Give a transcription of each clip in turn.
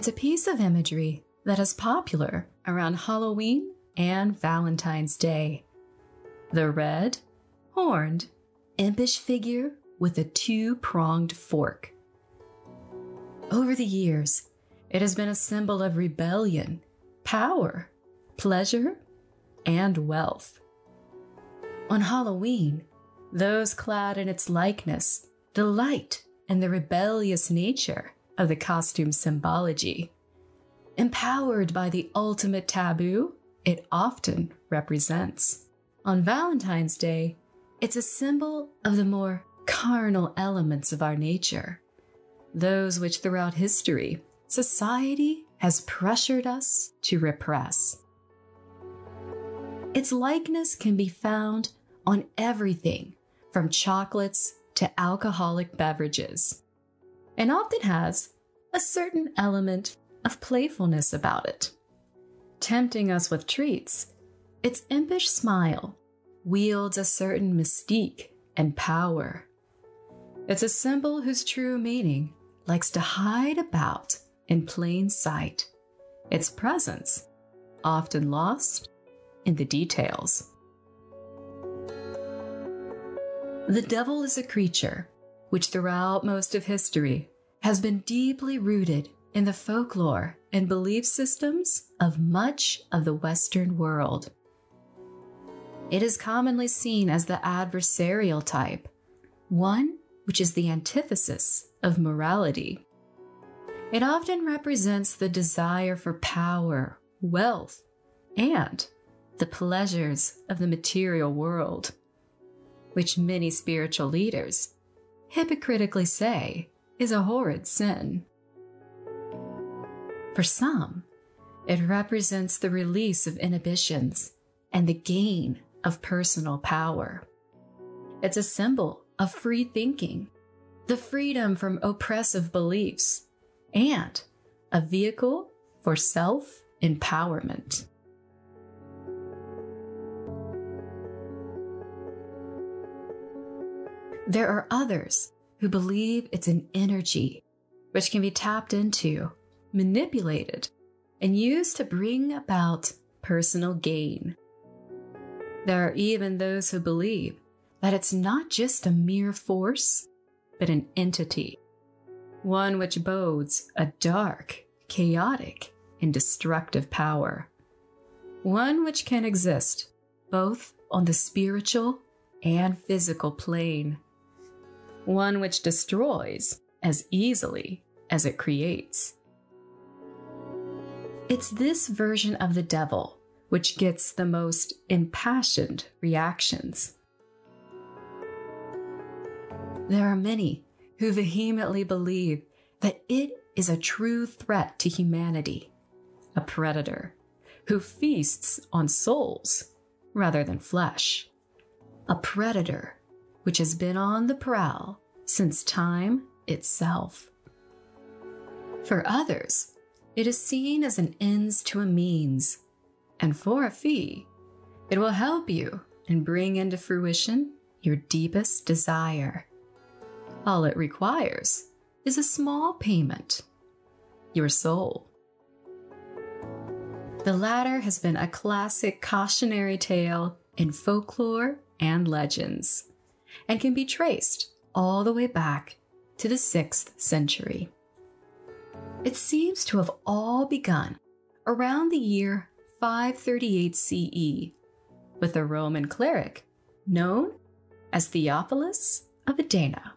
It's a piece of imagery that is popular around Halloween and Valentine's Day. The red, horned, impish figure with a two pronged fork. Over the years, it has been a symbol of rebellion, power, pleasure, and wealth. On Halloween, those clad in its likeness delight in the rebellious nature of the costume symbology. Empowered by the ultimate taboo it often represents. On Valentine's Day, it's a symbol of the more carnal elements of our nature, those which throughout history society has pressured us to repress. Its likeness can be found on everything from chocolates to alcoholic beverages, and often has a certain element of playfulness about it. Tempting us with treats, its impish smile wields a certain mystique and power. It's a symbol whose true meaning likes to hide about in plain sight, its presence often lost in the details. The devil is a creature which, throughout most of history, has been deeply rooted in the folklore and belief systems of much of the Western world. It is commonly seen as the adversarial type, one which is the antithesis of morality. It often represents the desire for power, wealth, and the pleasures of the material world, which many spiritual leaders hypocritically say is a horrid sin. For some, it represents the release of inhibitions and the gain of personal power. It's a symbol of free thinking, the freedom from oppressive beliefs, and a vehicle for self empowerment. There are others who believe it's an energy which can be tapped into, manipulated, and used to bring about personal gain. There are even those who believe that it's not just a mere force, but an entity, one which bodes a dark, chaotic, and destructive power, one which can exist both on the spiritual and physical plane one which destroys as easily as it creates. It's this version of the devil which gets the most impassioned reactions. There are many who vehemently believe that it is a true threat to humanity, a predator who feasts on souls rather than flesh, a predator which has been on the prowl since time itself. For others, it is seen as an ends to a means, and for a fee, it will help you and bring into fruition your deepest desire. All it requires is a small payment your soul. The latter has been a classic cautionary tale in folklore and legends and can be traced all the way back to the 6th century. It seems to have all begun around the year 538 CE with a Roman cleric known as Theophilus of Adana.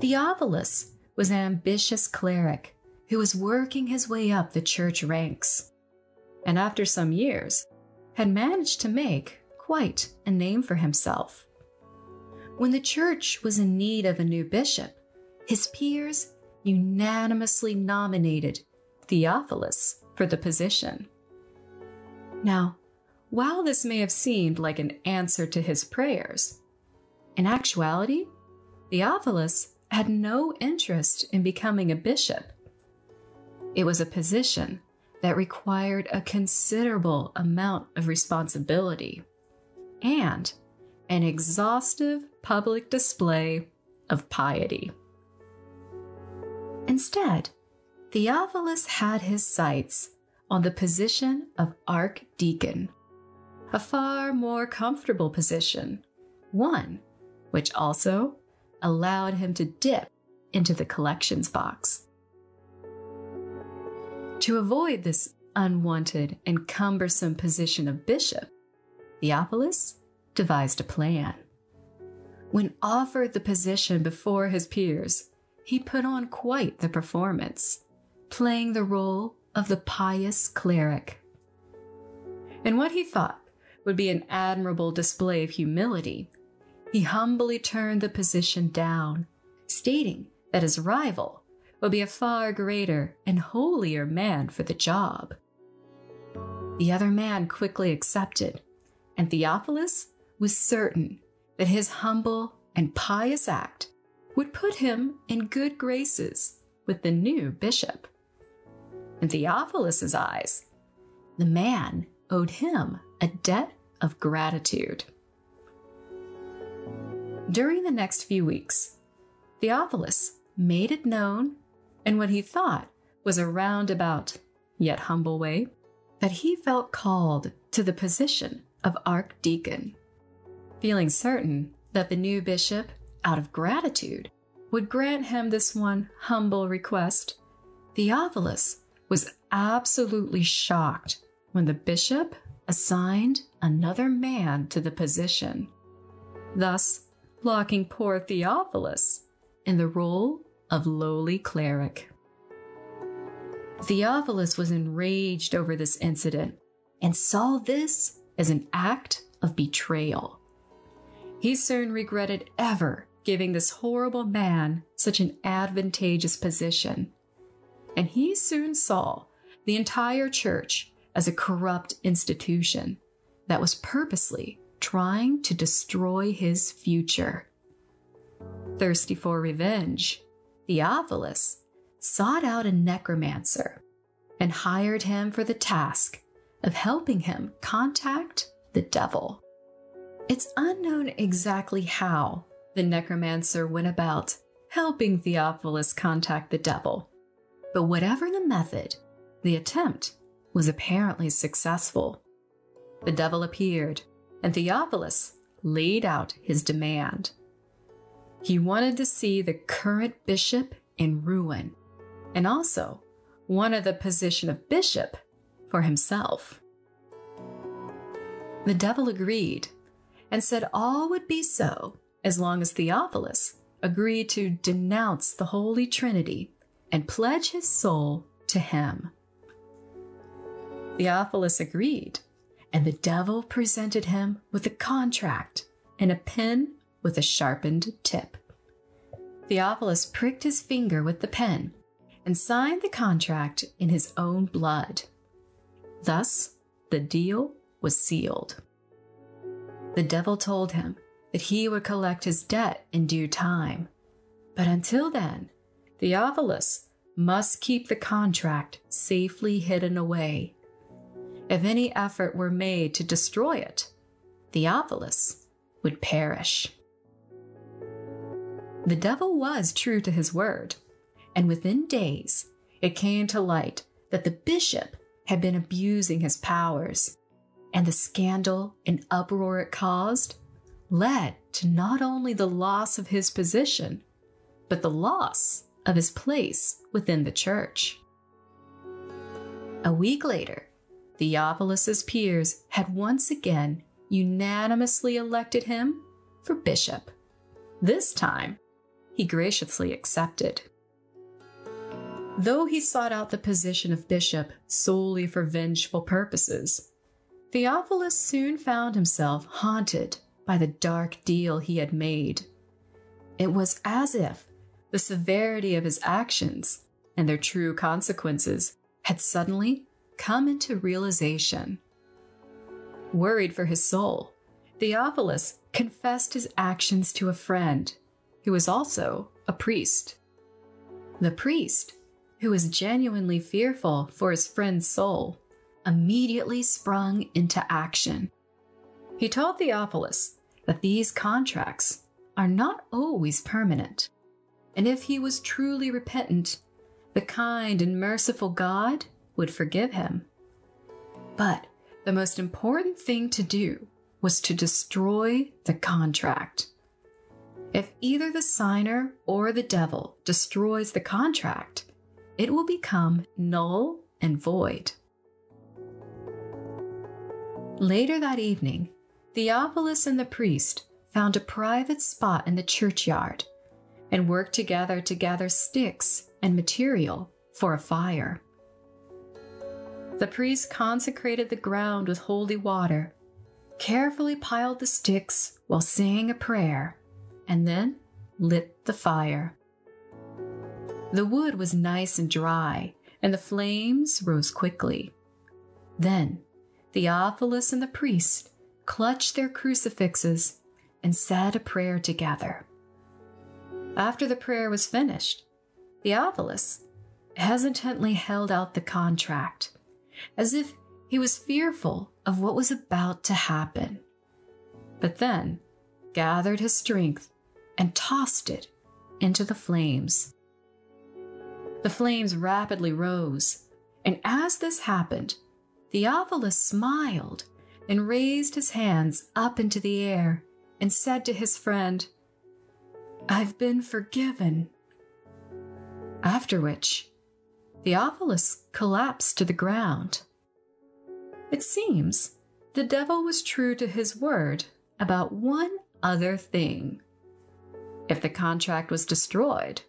Theophilus was an ambitious cleric who was working his way up the church ranks, and after some years had managed to make quite a name for himself. When the church was in need of a new bishop, his peers unanimously nominated Theophilus for the position. Now, while this may have seemed like an answer to his prayers, in actuality, Theophilus had no interest in becoming a bishop. It was a position that required a considerable amount of responsibility and an exhaustive public display of piety. Instead, Theophilus had his sights on the position of archdeacon, a far more comfortable position, one which also allowed him to dip into the collections box. To avoid this unwanted and cumbersome position of bishop, Theophilus devised a plan. When offered the position before his peers, he put on quite the performance, playing the role of the pious cleric. In what he thought would be an admirable display of humility, he humbly turned the position down, stating that his rival would be a far greater and holier man for the job. The other man quickly accepted, and Theophilus was certain that his humble and pious act would put him in good graces with the new bishop. In Theophilus's eyes, the man owed him a debt of gratitude. During the next few weeks, Theophilus made it known in what he thought was a roundabout yet humble way that he felt called to the position of archdeacon, feeling certain that the new bishop, out of gratitude, would grant him this one humble request. Theophilus was absolutely shocked when the bishop assigned another man to the position, thus locking poor Theophilus in the role of lowly cleric. Theophilus was enraged over this incident and saw this as an act of betrayal. He soon regretted ever giving this horrible man such an advantageous position, and he soon saw the entire church as a corrupt institution that was purposely trying to destroy his future. Thirsty for revenge, Theophilus sought out a necromancer and hired him for the task of helping him contact the devil. It's unknown exactly how the necromancer went about helping Theophilus contact the devil, but whatever the method, the attempt was apparently successful. The devil appeared, and Theophilus laid out his demand. He wanted to see the current bishop in ruin and also wanted the position of bishop for himself. The devil agreed and said all would be so as long as Theophilus agreed to denounce the Holy Trinity and pledge his soul to him. Theophilus agreed, and the devil presented him with a contract and a pen with a sharpened tip. Theophilus pricked his finger with the pen and signed the contract in his own blood. Thus, the deal was sealed. The devil told him that he would collect his debt in due time. But until then, Theophilus must keep the contract safely hidden away. If any effort were made to destroy it, Theophilus would perish. The devil was true to his word, and within days it came to light that the bishop had been abusing his powers, and the scandal and uproar it caused led to not only the loss of his position, but the loss of his place within the church. A week later, Theophilus's peers had once again unanimously elected him for bishop. This time, he graciously accepted. Though he sought out the position of bishop solely for vengeful purposes, Theophilus soon found himself haunted by the dark deal he had made. It was as if the severity of his actions and their true consequences had suddenly come into realization. Worried for his soul, Theophilus confessed his actions to a friend who was also a priest. The priest, who was genuinely fearful for his friend's soul, immediately sprung into action. He told Theophilus that these contracts are not always permanent, and if he was truly repentant, the kind and merciful God would forgive him. But the most important thing to do was to destroy the contract. If either the signer or the devil destroys the contract, it will become null and void. Later that evening, Theophilus and the priest found a private spot in the churchyard and worked together to gather sticks and material for a fire. The priest consecrated the ground with holy water, carefully piled the sticks while saying a prayer, and then lit the fire. The wood was nice and dry, and the flames rose quickly. Then Theophilus and the priest clutched their crucifixes and said a prayer together. After the prayer was finished, Theophilus hesitantly held out the contract, as if he was fearful of what was about to happen, but then gathered his strength and tossed it into the flames. The flames rapidly rose, and as this happened, Theophilus smiled and raised his hands up into the air and said to his friend, I've been forgiven. After which, Theophilus collapsed to the ground. It seems the devil was true to his word about one other thing. If the contract was destroyed,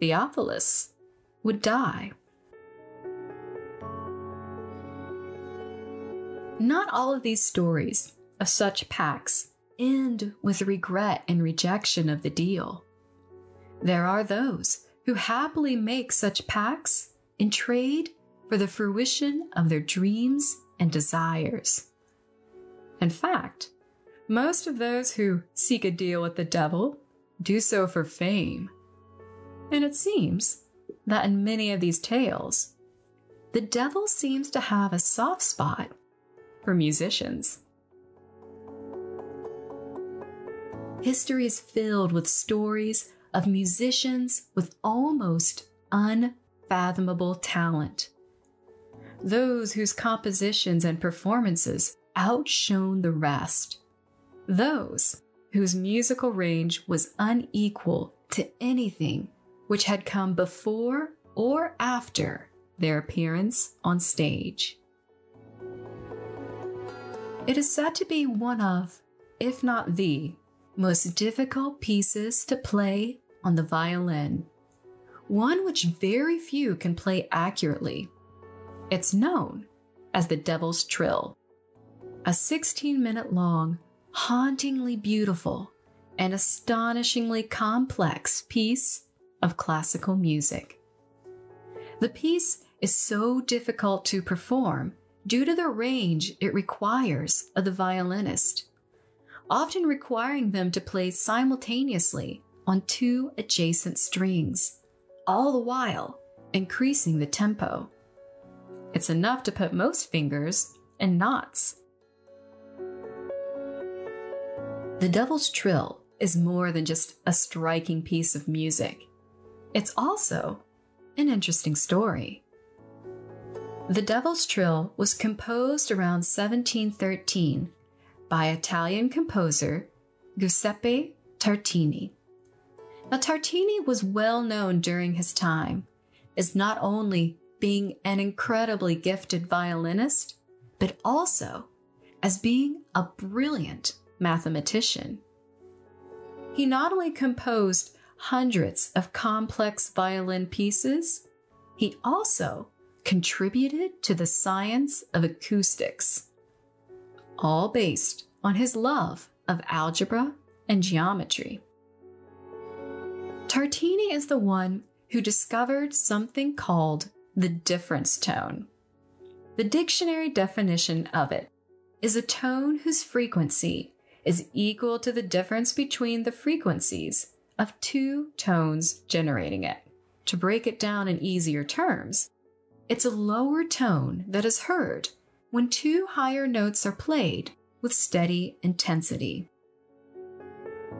Theophilus would die. Not all of these stories of such pacts end with regret and rejection of the deal. There are those who happily make such pacts in trade for the fruition of their dreams and desires. In fact, most of those who seek a deal with the devil do so for fame. And it seems that in many of these tales, the devil seems to have a soft spot for musicians. History is filled with stories of musicians with almost unfathomable talent. Those whose compositions and performances outshone the rest. Those whose musical range was unequal to anything which had come before or after their appearance on stage. It is said to be one of, if not the, most difficult pieces to play on the violin, one which very few can play accurately. It's known as the Devil's Trill, a 16 minute long, hauntingly beautiful, and astonishingly complex piece of classical music. The piece is so difficult to perform due to the range it requires of the violinist, often requiring them to play simultaneously on two adjacent strings, all the while increasing the tempo. It's enough to put most fingers in knots. The Devil's Trill is more than just a striking piece of music. It's also an interesting story. The Devil's Trill was composed around 1713 by Italian composer Giuseppe Tartini. Now, Tartini was well known during his time as not only being an incredibly gifted violinist, but also as being a brilliant mathematician. He not only composed hundreds of complex violin pieces, he also contributed to the science of acoustics, all based on his love of algebra and geometry. Tartini is the one who discovered something called the difference tone. The dictionary definition of it is a tone whose frequency is equal to the difference between the frequencies of two tones generating it. To break it down in easier terms, it's a lower tone that is heard when two higher notes are played with steady intensity.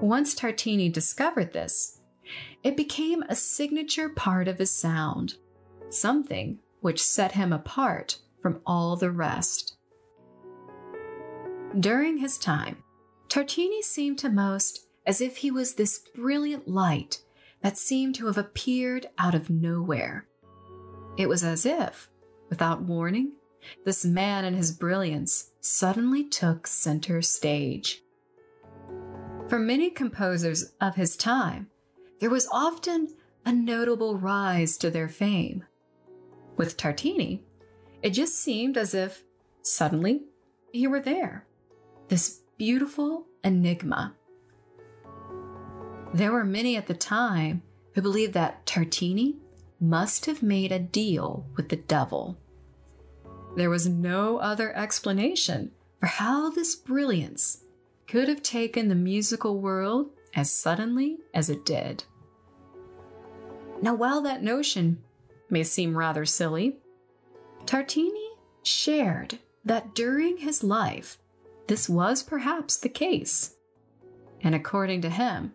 Once Tartini discovered this, it became a signature part of his sound, something which set him apart from all the rest. During his time, Tartini seemed to most as if he was this brilliant light that seemed to have appeared out of nowhere. It was as if, without warning, this man and his brilliance suddenly took center stage. For many composers of his time, there was often a notable rise to their fame. With Tartini, it just seemed as if suddenly he were there, this beautiful enigma. There were many at the time who believed that Tartini must have made a deal with the devil. There was no other explanation for how this brilliance could have taken the musical world as suddenly as it did. Now, while that notion may seem rather silly, Tartini shared that during his life, this was perhaps the case. And according to him,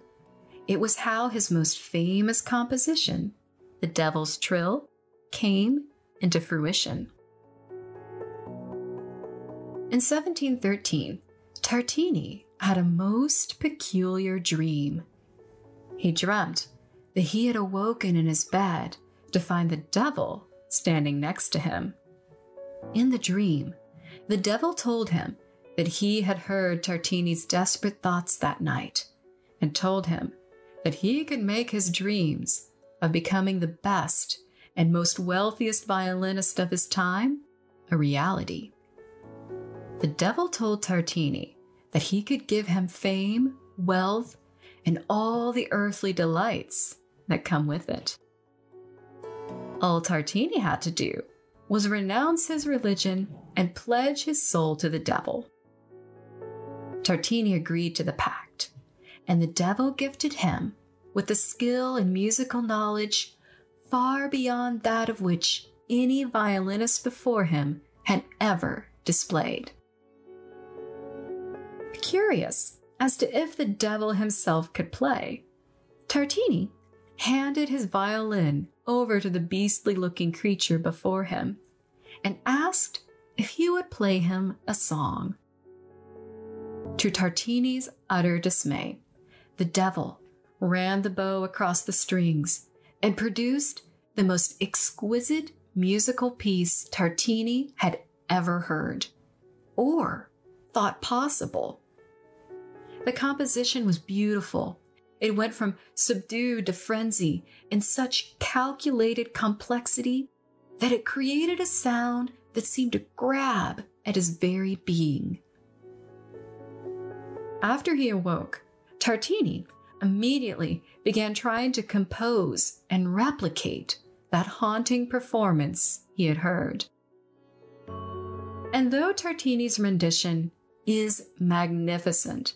it was how his most famous composition, The Devil's Trill, came into fruition. In 1713, Tartini had a most peculiar dream. He dreamt that he had awoken in his bed to find the devil standing next to him. In the dream, the devil told him that he had heard Tartini's desperate thoughts that night and told him that he could make his dreams of becoming the best and most wealthiest violinist of his time a reality the devil told Tartini that he could give him fame, wealth, and all the earthly delights that come with it. All Tartini had to do was renounce his religion and pledge his soul to the devil. Tartini agreed to the pact, and the devil gifted him with a skill and musical knowledge far beyond that of which any violinist before him had ever displayed curious as to if the devil himself could play. Tartini handed his violin over to the beastly looking creature before him and asked if he would play him a song. To Tartini's utter dismay, the devil ran the bow across the strings and produced the most exquisite musical piece Tartini had ever heard or thought possible. The composition was beautiful. It went from subdued to frenzy in such calculated complexity that it created a sound that seemed to grab at his very being. After he awoke, Tartini immediately began trying to compose and replicate that haunting performance he had heard. And though Tartini's rendition is magnificent,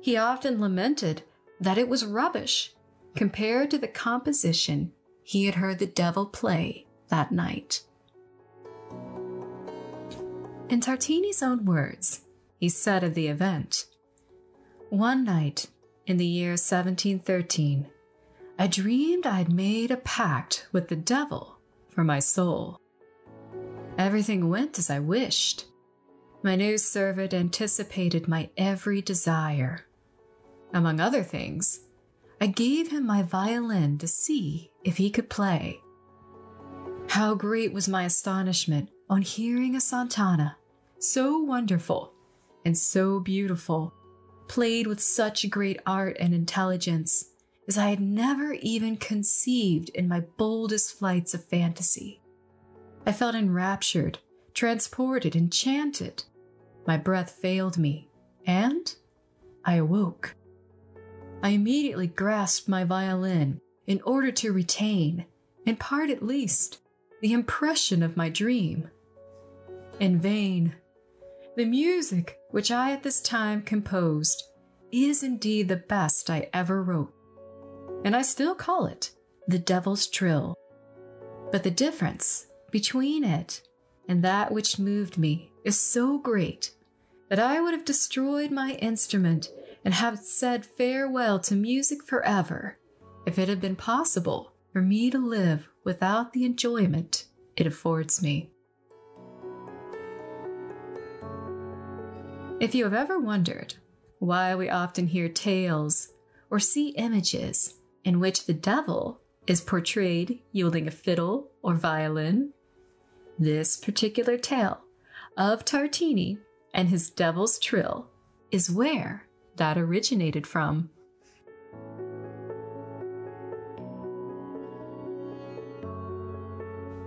he often lamented that it was rubbish compared to the composition he had heard the devil play that night. In Tartini's own words, he said of the event One night in the year 1713, I dreamed I'd made a pact with the devil for my soul. Everything went as I wished. My new servant anticipated my every desire. Among other things, I gave him my violin to see if he could play. How great was my astonishment on hearing a sonata, so wonderful and so beautiful, played with such great art and intelligence as I had never even conceived in my boldest flights of fantasy. I felt enraptured, transported, enchanted. My breath failed me, and I awoke. I immediately grasped my violin in order to retain, in part at least, the impression of my dream. In vain. The music which I at this time composed is indeed the best I ever wrote, and I still call it the Devil's Trill. But the difference between it and that which moved me is so great that I would have destroyed my instrument and have said farewell to music forever if it had been possible for me to live without the enjoyment it affords me. If you have ever wondered why we often hear tales or see images in which the devil is portrayed yielding a fiddle or violin, this particular tale of Tartini and his devil's trill is where that originated from.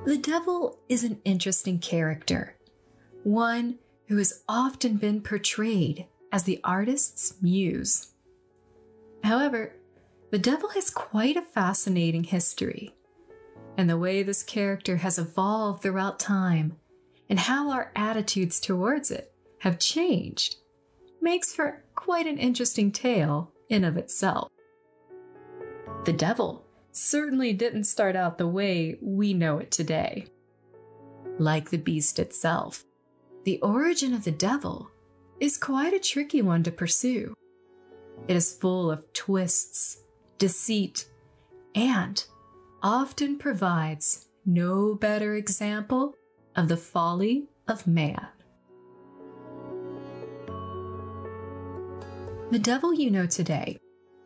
The devil is an interesting character, one who has often been portrayed as the artist's muse. However, the devil has quite a fascinating history, and the way this character has evolved throughout time and how our attitudes towards it have changed makes for quite an interesting tale in of itself. The devil certainly didn't start out the way we know it today. Like the beast itself, the origin of the devil is quite a tricky one to pursue. It is full of twists, deceit, and often provides no better example of the folly of man. The devil you know today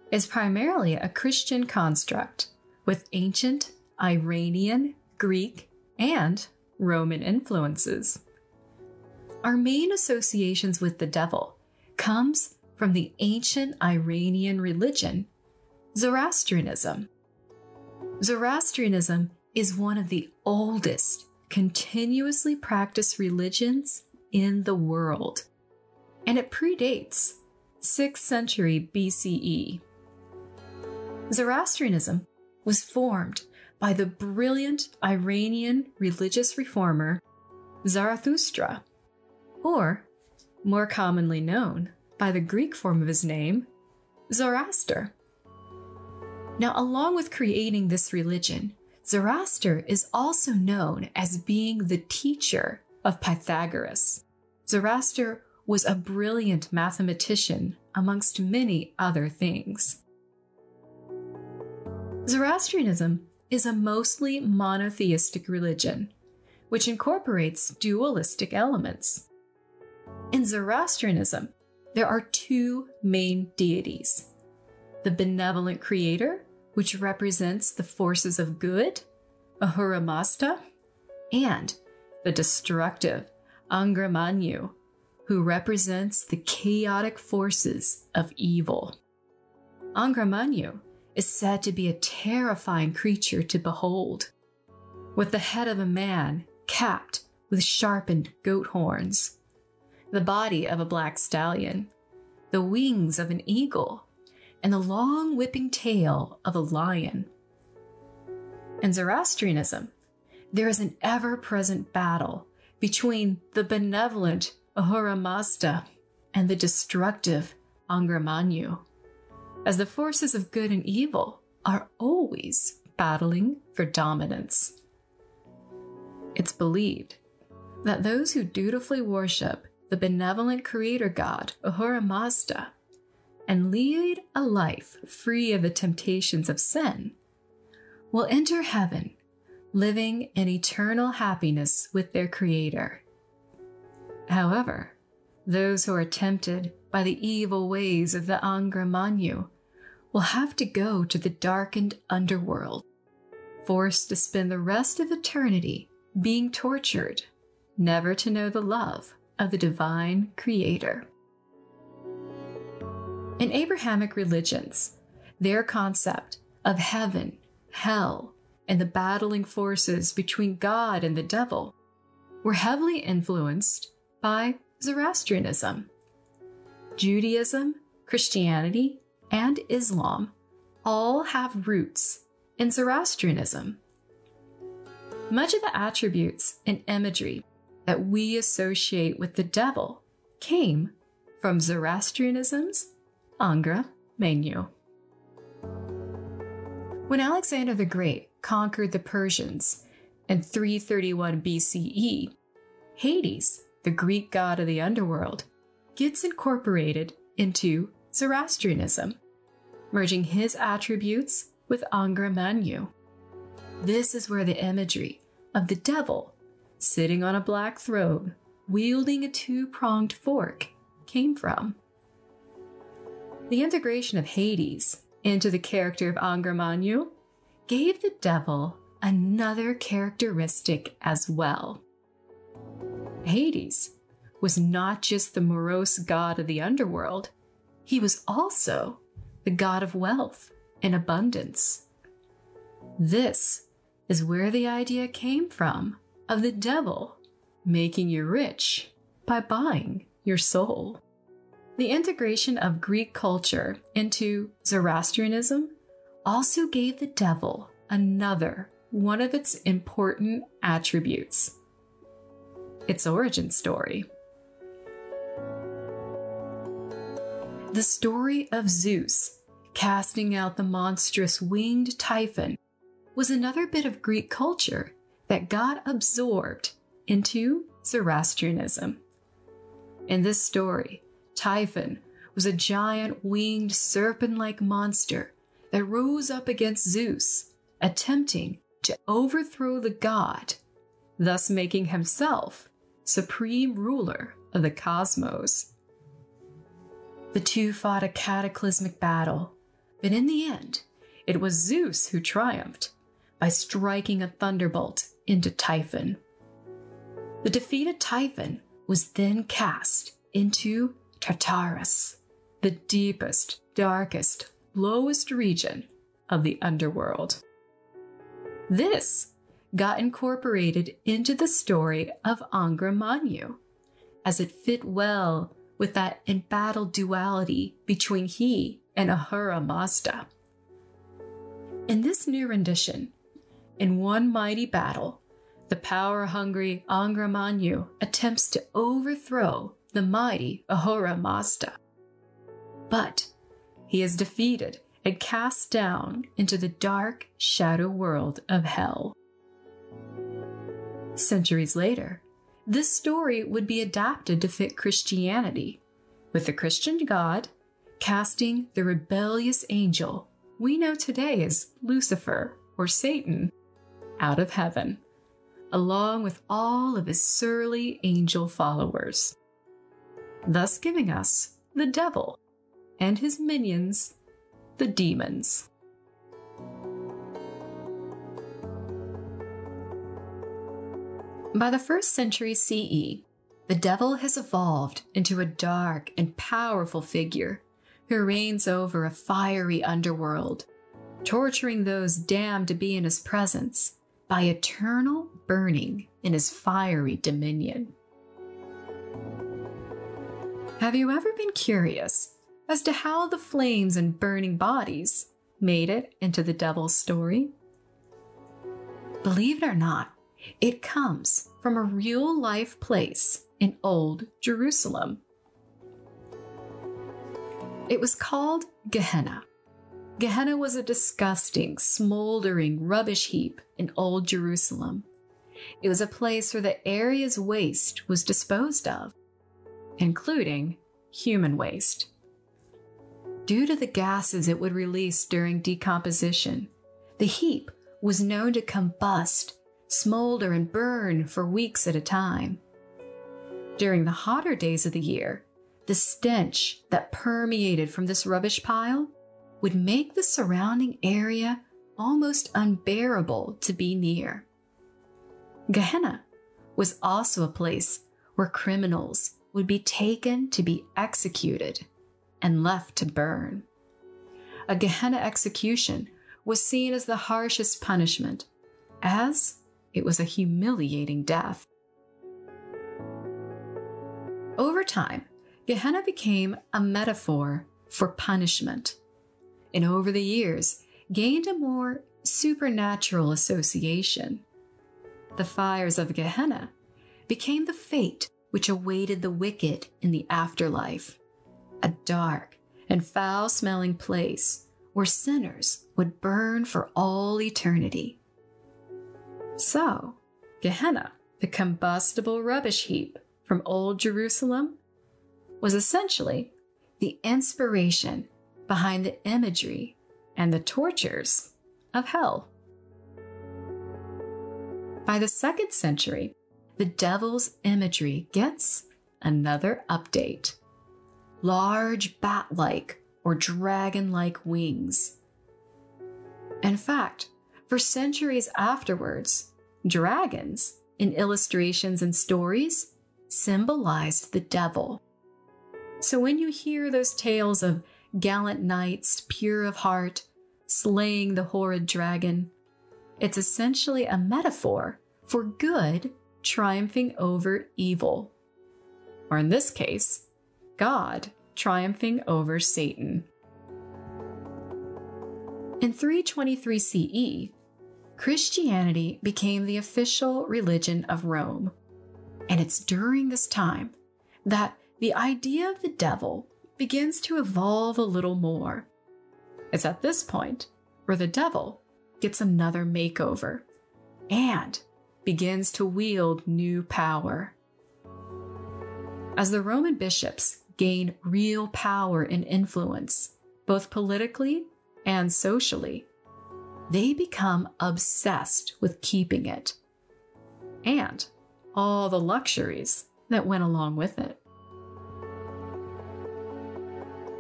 is primarily a Christian construct with ancient Iranian, Greek, and Roman influences. Our main associations with the devil comes from the ancient Iranian religion, Zoroastrianism. Zoroastrianism is one of the oldest continuously practiced religions in the world, and it predates 6th century BCE. Zoroastrianism was formed by the brilliant Iranian religious reformer Zarathustra, or more commonly known by the Greek form of his name, Zoroaster. Now, along with creating this religion, Zoroaster is also known as being the teacher of Pythagoras. Zoroaster was a brilliant mathematician amongst many other things. Zoroastrianism is a mostly monotheistic religion, which incorporates dualistic elements. In Zoroastrianism, there are two main deities the benevolent creator, which represents the forces of good, Ahura Mazda, and the destructive Angra Mainyu, who represents the chaotic forces of evil. Angra Mainyu is said to be a terrifying creature to behold, with the head of a man capped with sharpened goat horns, the body of a black stallion, the wings of an eagle, and the long whipping tail of a lion. In Zoroastrianism, there is an ever present battle between the benevolent Ahura Mazda and the destructive Angra Mainyu as the forces of good and evil are always battling for dominance. It's believed that those who dutifully worship the benevolent creator god Ahura Mazda and lead a life free of the temptations of sin will enter heaven living in eternal happiness with their creator. However, those who are tempted by the evil ways of the Angra Mainyu will have to go to the darkened underworld, forced to spend the rest of eternity being tortured, never to know the love of the divine creator. In Abrahamic religions, their concept of heaven, hell, and the battling forces between God and the devil were heavily influenced by Zoroastrianism. Judaism, Christianity, and Islam all have roots in Zoroastrianism. Much of the attributes and imagery that we associate with the devil came from Zoroastrianism's Angra Mainyu. When Alexander the Great conquered the Persians in 331 BCE, Hades, the Greek god of the underworld, gets incorporated into Zoroastrianism, merging his attributes with Angra Mainyu. This is where the imagery of the devil sitting on a black throne, wielding a two pronged fork, came from. The integration of Hades into the character of Angra Mainyu gave the devil another characteristic as well. Hades was not just the morose god of the underworld, he was also the god of wealth and abundance. This is where the idea came from of the devil making you rich by buying your soul. The integration of Greek culture into Zoroastrianism also gave the devil another one of its important attributes its origin story. The story of Zeus casting out the monstrous winged typhon was another bit of Greek culture that got absorbed into Zoroastrianism. In this story, Typhon was a giant winged serpent like monster that rose up against Zeus, attempting to overthrow the god, thus making himself supreme ruler of the cosmos. The two fought a cataclysmic battle, but in the end, it was Zeus who triumphed by striking a thunderbolt into Typhon. The defeated Typhon was then cast into Tartarus, the deepest, darkest, lowest region of the underworld. This got incorporated into the story of Angra Mainyu, as it fit well with that embattled duality between he and Ahura Mazda. In this new rendition, in one mighty battle, the power hungry Angra Mainyu attempts to overthrow the mighty Ahura Mazda. But he is defeated and cast down into the dark shadow world of hell. Centuries later, this story would be adapted to fit Christianity, with the Christian God casting the rebellious angel we know today as Lucifer or Satan out of heaven, along with all of his surly angel followers, thus giving us the devil and his minions, the demons. By the first century CE, the devil has evolved into a dark and powerful figure who reigns over a fiery underworld, torturing those damned to be in his presence by eternal burning in his fiery dominion. Have you ever been curious as to how the flames and burning bodies made it into the devil's story? Believe it or not, it comes from a real life place in Old Jerusalem. It was called Gehenna. Gehenna was a disgusting, smoldering rubbish heap in Old Jerusalem. It was a place where the area's waste was disposed of, including human waste. Due to the gases it would release during decomposition, the heap was known to combust, smolder, and burn for weeks at a time. During the hotter days of the year, the stench that permeated from this rubbish pile would make the surrounding area almost unbearable to be near. Gehenna was also a place where criminals would be taken to be executed and left to burn. A Gehenna execution was seen as the harshest punishment, as it was a humiliating death. Over time, Gehenna became a metaphor for punishment, and over the years gained a more supernatural association. The fires of Gehenna became the fate which awaited the wicked in the afterlife, a dark and foul smelling place where sinners would burn for all eternity. So, Gehenna, the combustible rubbish heap from Old Jerusalem, was essentially the inspiration behind the imagery and the tortures of hell. By the second century, the devil's imagery gets another update large bat like or dragon like wings. In fact, for centuries afterwards, dragons in illustrations and stories symbolized the devil. So when you hear those tales of gallant knights, pure of heart, slaying the horrid dragon, it's essentially a metaphor for good triumphing over evil. Or in this case, God triumphing over Satan. In 323 CE, Christianity became the official religion of Rome. And it's during this time that the idea of the devil begins to evolve a little more. It's at this point where the devil gets another makeover and begins to wield new power. As the Roman bishops gain real power and influence, both politically and socially, they become obsessed with keeping it and all the luxuries that went along with it.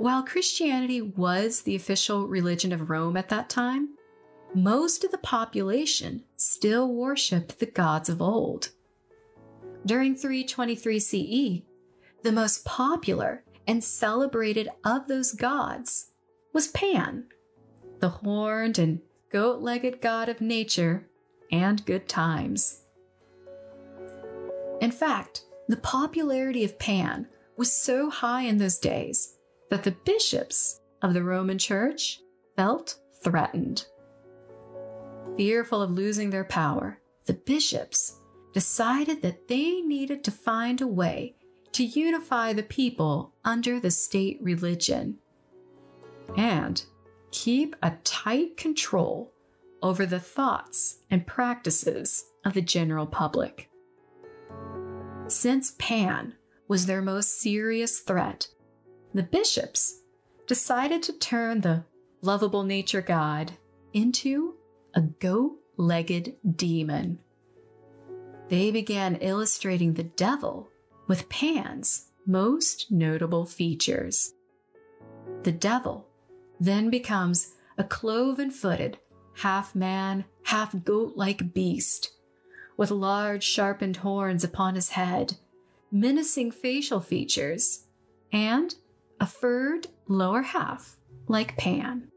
While Christianity was the official religion of Rome at that time, most of the population still worshipped the gods of old. During 323 CE, the most popular and celebrated of those gods was Pan, the horned and goat legged god of nature and good times. In fact, the popularity of Pan was so high in those days that the bishops of the Roman Church felt threatened. Fearful of losing their power, the bishops decided that they needed to find a way to unify the people under the state religion and keep a tight control over the thoughts and practices of the general public. Since Pan was their most serious threat, the bishops decided to turn the lovable nature god into a goat legged demon. They began illustrating the devil with Pan's most notable features. The devil then becomes a cloven footed, half man, half goat like beast, with large sharpened horns upon his head, menacing facial features, and a furred lower half like Pan.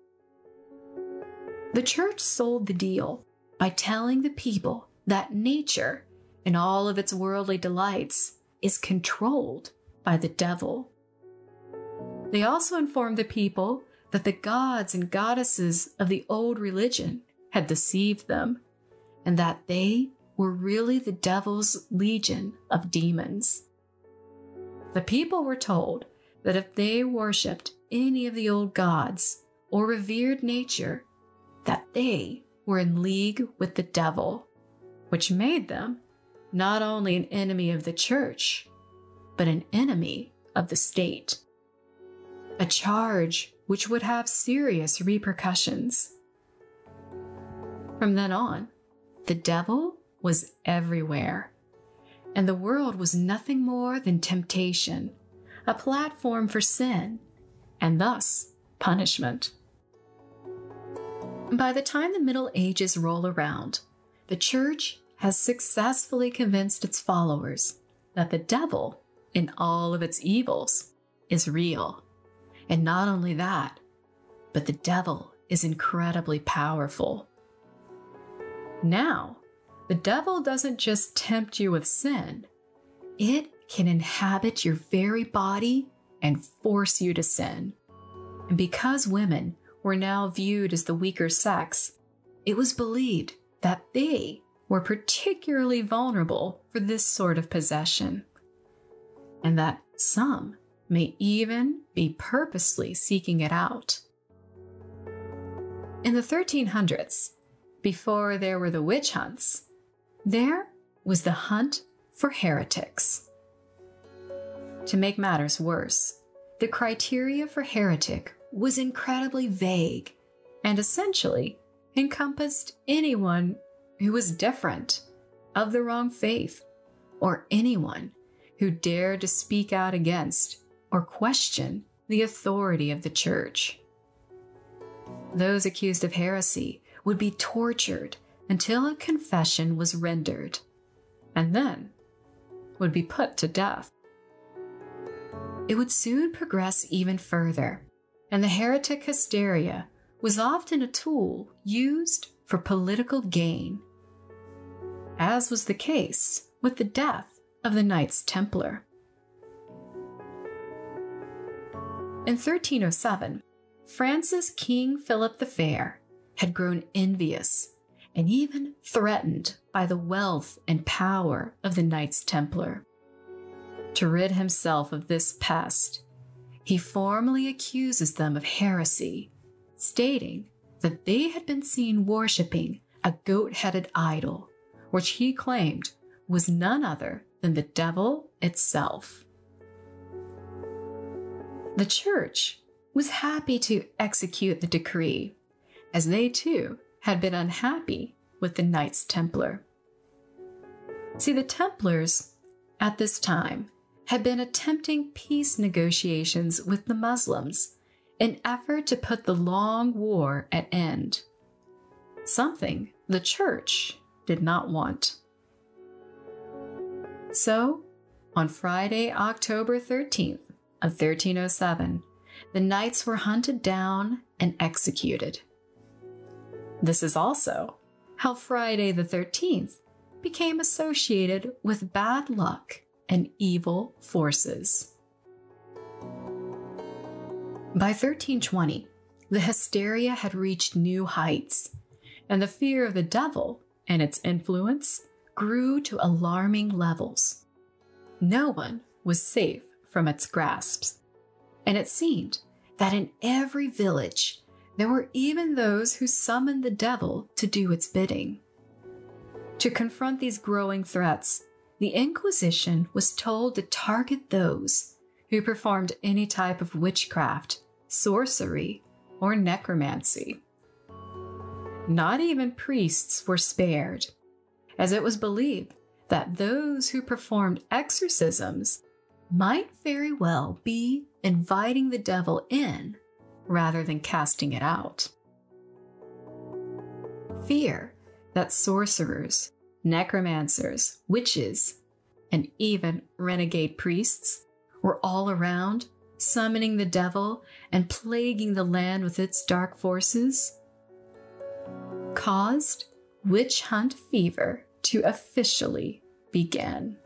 The church sold the deal by telling the people that nature, in all of its worldly delights, is controlled by the devil. They also informed the people that the gods and goddesses of the old religion had deceived them, and that they were really the devil's legion of demons. The people were told that if they worshipped any of the old gods or revered nature, that they were in league with the devil, which made them not only an enemy of the church, but an enemy of the state. A charge which would have serious repercussions. From then on, the devil was everywhere, and the world was nothing more than temptation, a platform for sin, and thus punishment. By the time the Middle Ages roll around, the church has successfully convinced its followers that the devil, in all of its evils, is real. And not only that, but the devil is incredibly powerful. Now, the devil doesn't just tempt you with sin, it can inhabit your very body and force you to sin. And because women were now viewed as the weaker sex, it was believed that they were particularly vulnerable for this sort of possession, and that some may even be purposely seeking it out. In the 1300s, before there were the witch hunts, there was the hunt for heretics. To make matters worse, the criteria for heretic was incredibly vague and essentially encompassed anyone who was different of the wrong faith or anyone who dared to speak out against or question the authority of the church. Those accused of heresy would be tortured until a confession was rendered, and then would be put to death. It would soon progress even further, and the heretic hysteria was often a tool used for political gain, as was the case with the death of the Knights Templar. In 1307, France's King Philip the Fair had grown envious and even threatened by the wealth and power of the Knights Templar. To rid himself of this pest, he formally accuses them of heresy, stating that they had been seen worshipping a goat headed idol, which he claimed was none other than the devil itself. The church was happy to execute the decree, as they too had been unhappy with the Knights Templar. See, the Templars at this time had been attempting peace negotiations with the Muslims in effort to put the long war at end. Something the church did not want. So, on Friday, October 13th of 1307, the knights were hunted down and executed. This is also how Friday the 13th became associated with bad luck and evil forces. By 1320, the hysteria had reached new heights, and the fear of the devil and its influence grew to alarming levels. No one was safe from its grasps, and it seemed that in every village there were even those who summoned the devil to do its bidding. To confront these growing threats, the Inquisition was told to target those who performed any type of witchcraft sorcery, or necromancy. Not even priests were spared, as it was believed that those who performed exorcisms might very well be inviting the devil in rather than casting it out. Fear that sorcerers, necromancers, witches, and even renegade priests were all around summoning the devil and plaguing the land with its dark forces, caused witch hunt fever to officially begin.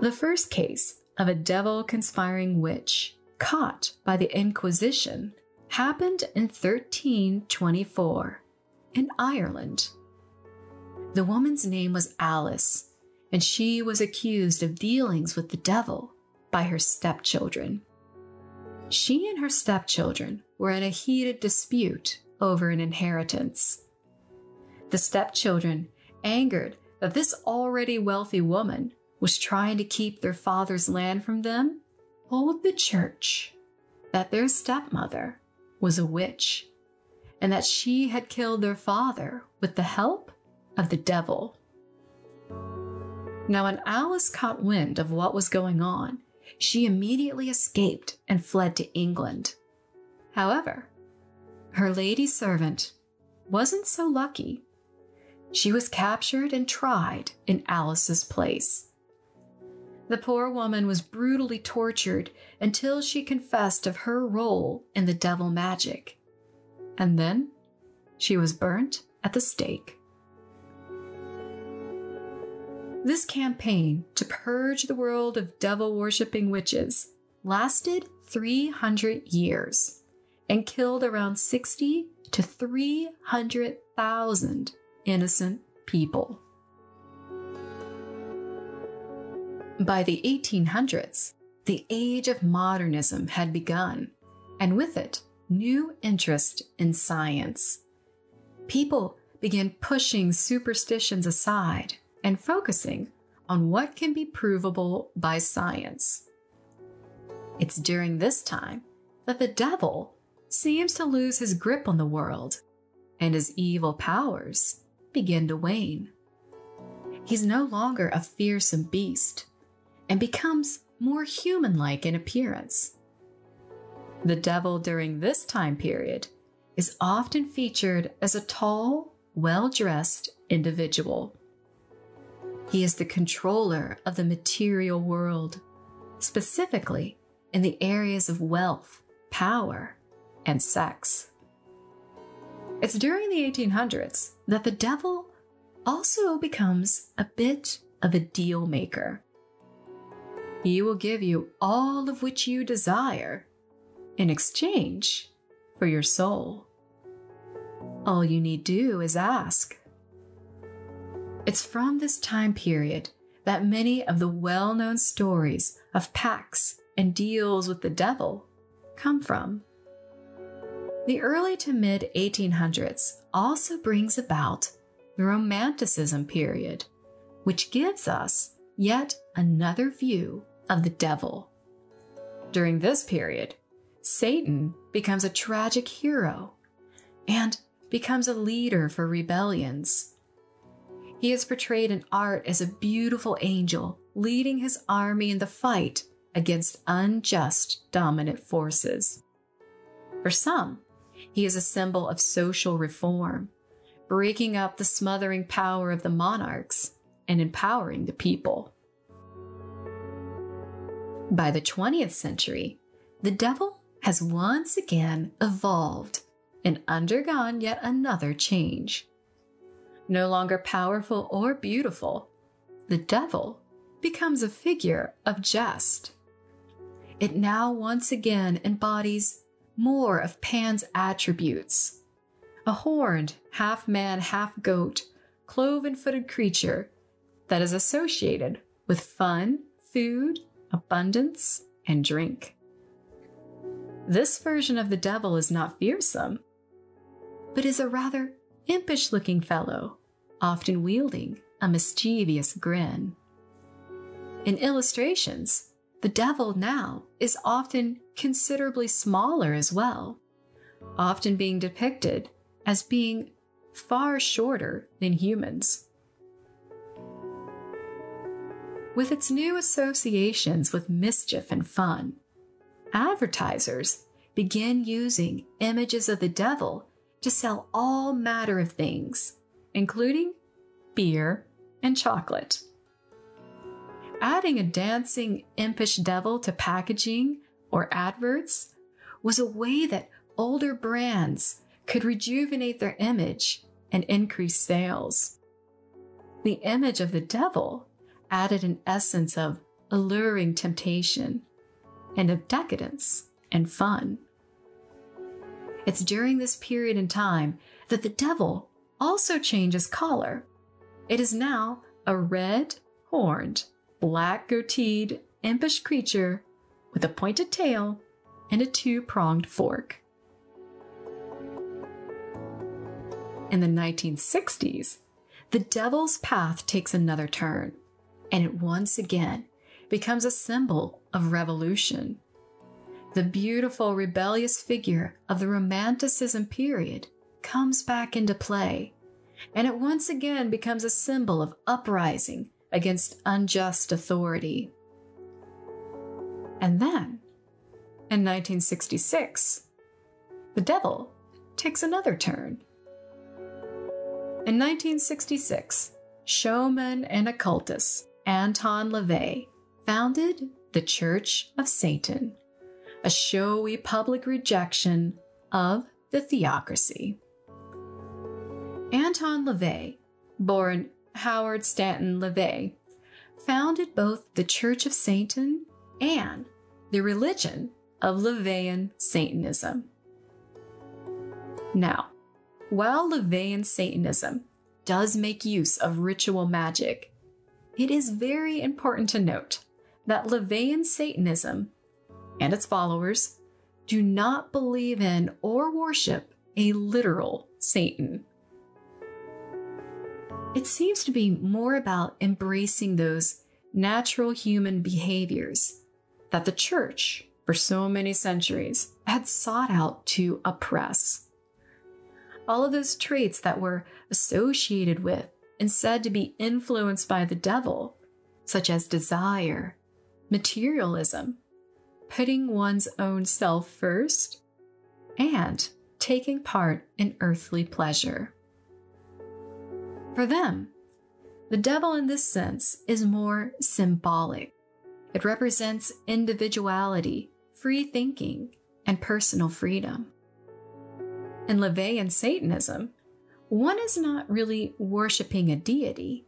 The first case of a devil conspiring witch caught by the Inquisition happened in 1324 in Ireland. The woman's name was Alice and she was accused of dealings with the devil by her stepchildren. She and her stepchildren were in a heated dispute over an inheritance. The stepchildren, angered that this already wealthy woman was trying to keep their father's land from them, told the church that their stepmother was a witch and that she had killed their father with the help of the devil. Now, when Alice caught wind of what was going on, she immediately escaped and fled to England. However, her lady servant wasn't so lucky. She was captured and tried in Alice's place. The poor woman was brutally tortured until she confessed of her role in the devil magic. And then she was burnt at the stake. This campaign to purge the world of devil worshipping witches lasted 300 years and killed around 60 to 300,000 innocent people. By the 1800s, the age of modernism had begun, and with it, new interest in science. People began pushing superstitions aside and focusing on what can be provable by science. It's during this time that the devil seems to lose his grip on the world and his evil powers begin to wane. He's no longer a fearsome beast and becomes more human like in appearance. The devil during this time period is often featured as a tall, well dressed individual. He is the controller of the material world, specifically in the areas of wealth, power, and sex. It's during the 1800s that the devil also becomes a bit of a deal maker. He will give you all of which you desire in exchange for your soul. All you need do is ask. It's from this time period that many of the well known stories of pacts and deals with the devil come from. The early to mid 1800s also brings about the Romanticism period, which gives us yet another view of the devil. During this period, Satan becomes a tragic hero and becomes a leader for rebellions. He is portrayed in art as a beautiful angel leading his army in the fight against unjust dominant forces. For some, he is a symbol of social reform, breaking up the smothering power of the monarchs and empowering the people. By the 20th century, the devil has once again evolved and undergone yet another change. No longer powerful or beautiful, the devil becomes a figure of jest. It now once again embodies more of Pan's attributes a horned, half man, half goat, cloven footed creature that is associated with fun, food, abundance, and drink. This version of the devil is not fearsome, but is a rather impish looking fellow, often wielding a mischievous grin. In illustrations, the devil now is often considerably smaller as well, often being depicted as being far shorter than humans. With its new associations with mischief and fun, advertisers begin using images of the devil to sell all matter of things, including beer and chocolate. Adding a dancing, impish devil to packaging or adverts was a way that older brands could rejuvenate their image and increase sales. The image of the devil added an essence of alluring temptation and of decadence and fun. It's during this period in time that the devil also changes color. It is now a red, horned, black goateed, impish creature with a pointed tail and a two pronged fork. In the 1960s, the devil's path takes another turn, and it once again becomes a symbol of revolution. The beautiful rebellious figure of the Romanticism period comes back into play, and it once again becomes a symbol of uprising against unjust authority. And then, in 1966, the devil takes another turn. In 1966, showman and occultist Anton LaVey founded the Church of Satan a showy public rejection of the theocracy. Anton LaVey, born Howard Stanton LaVey, founded both the Church of Satan and the religion of LaVeyan Satanism. Now, while LaVeyan Satanism does make use of ritual magic, it is very important to note that LaVeyan Satanism and its followers do not believe in or worship a literal Satan. It seems to be more about embracing those natural human behaviors that the church, for so many centuries, had sought out to oppress. all of those traits that were associated with and said to be influenced by the devil, such as desire, materialism, putting one's own self first, and taking part in earthly pleasure. For them, the devil in this sense is more symbolic. It represents individuality, free thinking, and personal freedom. In LaVeyan Satanism, one is not really worshiping a deity.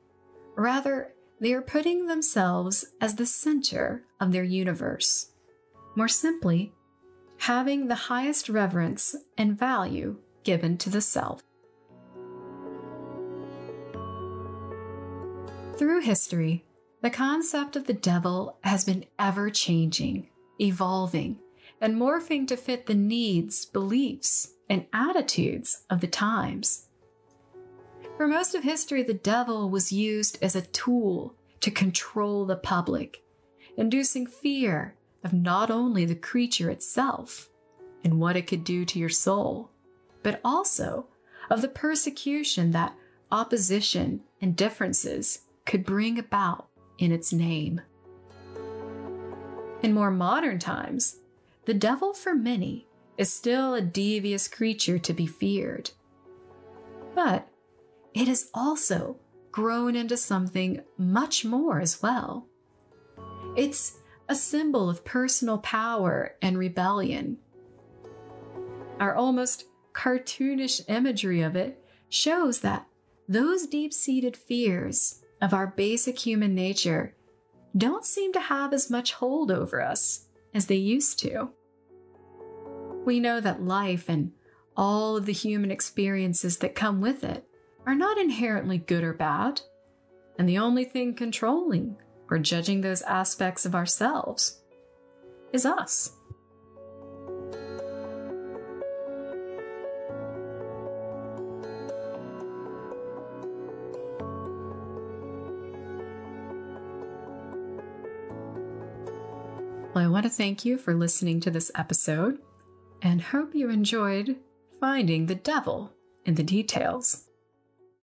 Rather, they are putting themselves as the center of their universe. More simply, having the highest reverence and value given to the self. Through history, the concept of the devil has been ever changing, evolving, and morphing to fit the needs, beliefs, and attitudes of the times. For most of history, the devil was used as a tool to control the public, inducing fear of not only the creature itself and what it could do to your soul, but also of the persecution that opposition and differences could bring about in its name. In more modern times, the devil for many is still a devious creature to be feared. But it has also grown into something much more as well. It's a symbol of personal power and rebellion. Our almost cartoonish imagery of it shows that those deep seated fears of our basic human nature don't seem to have as much hold over us as they used to. We know that life and all of the human experiences that come with it are not inherently good or bad, and the only thing controlling or judging those aspects of ourselves is us. Well, I want to thank you for listening to this episode and hope you enjoyed finding the devil in the details.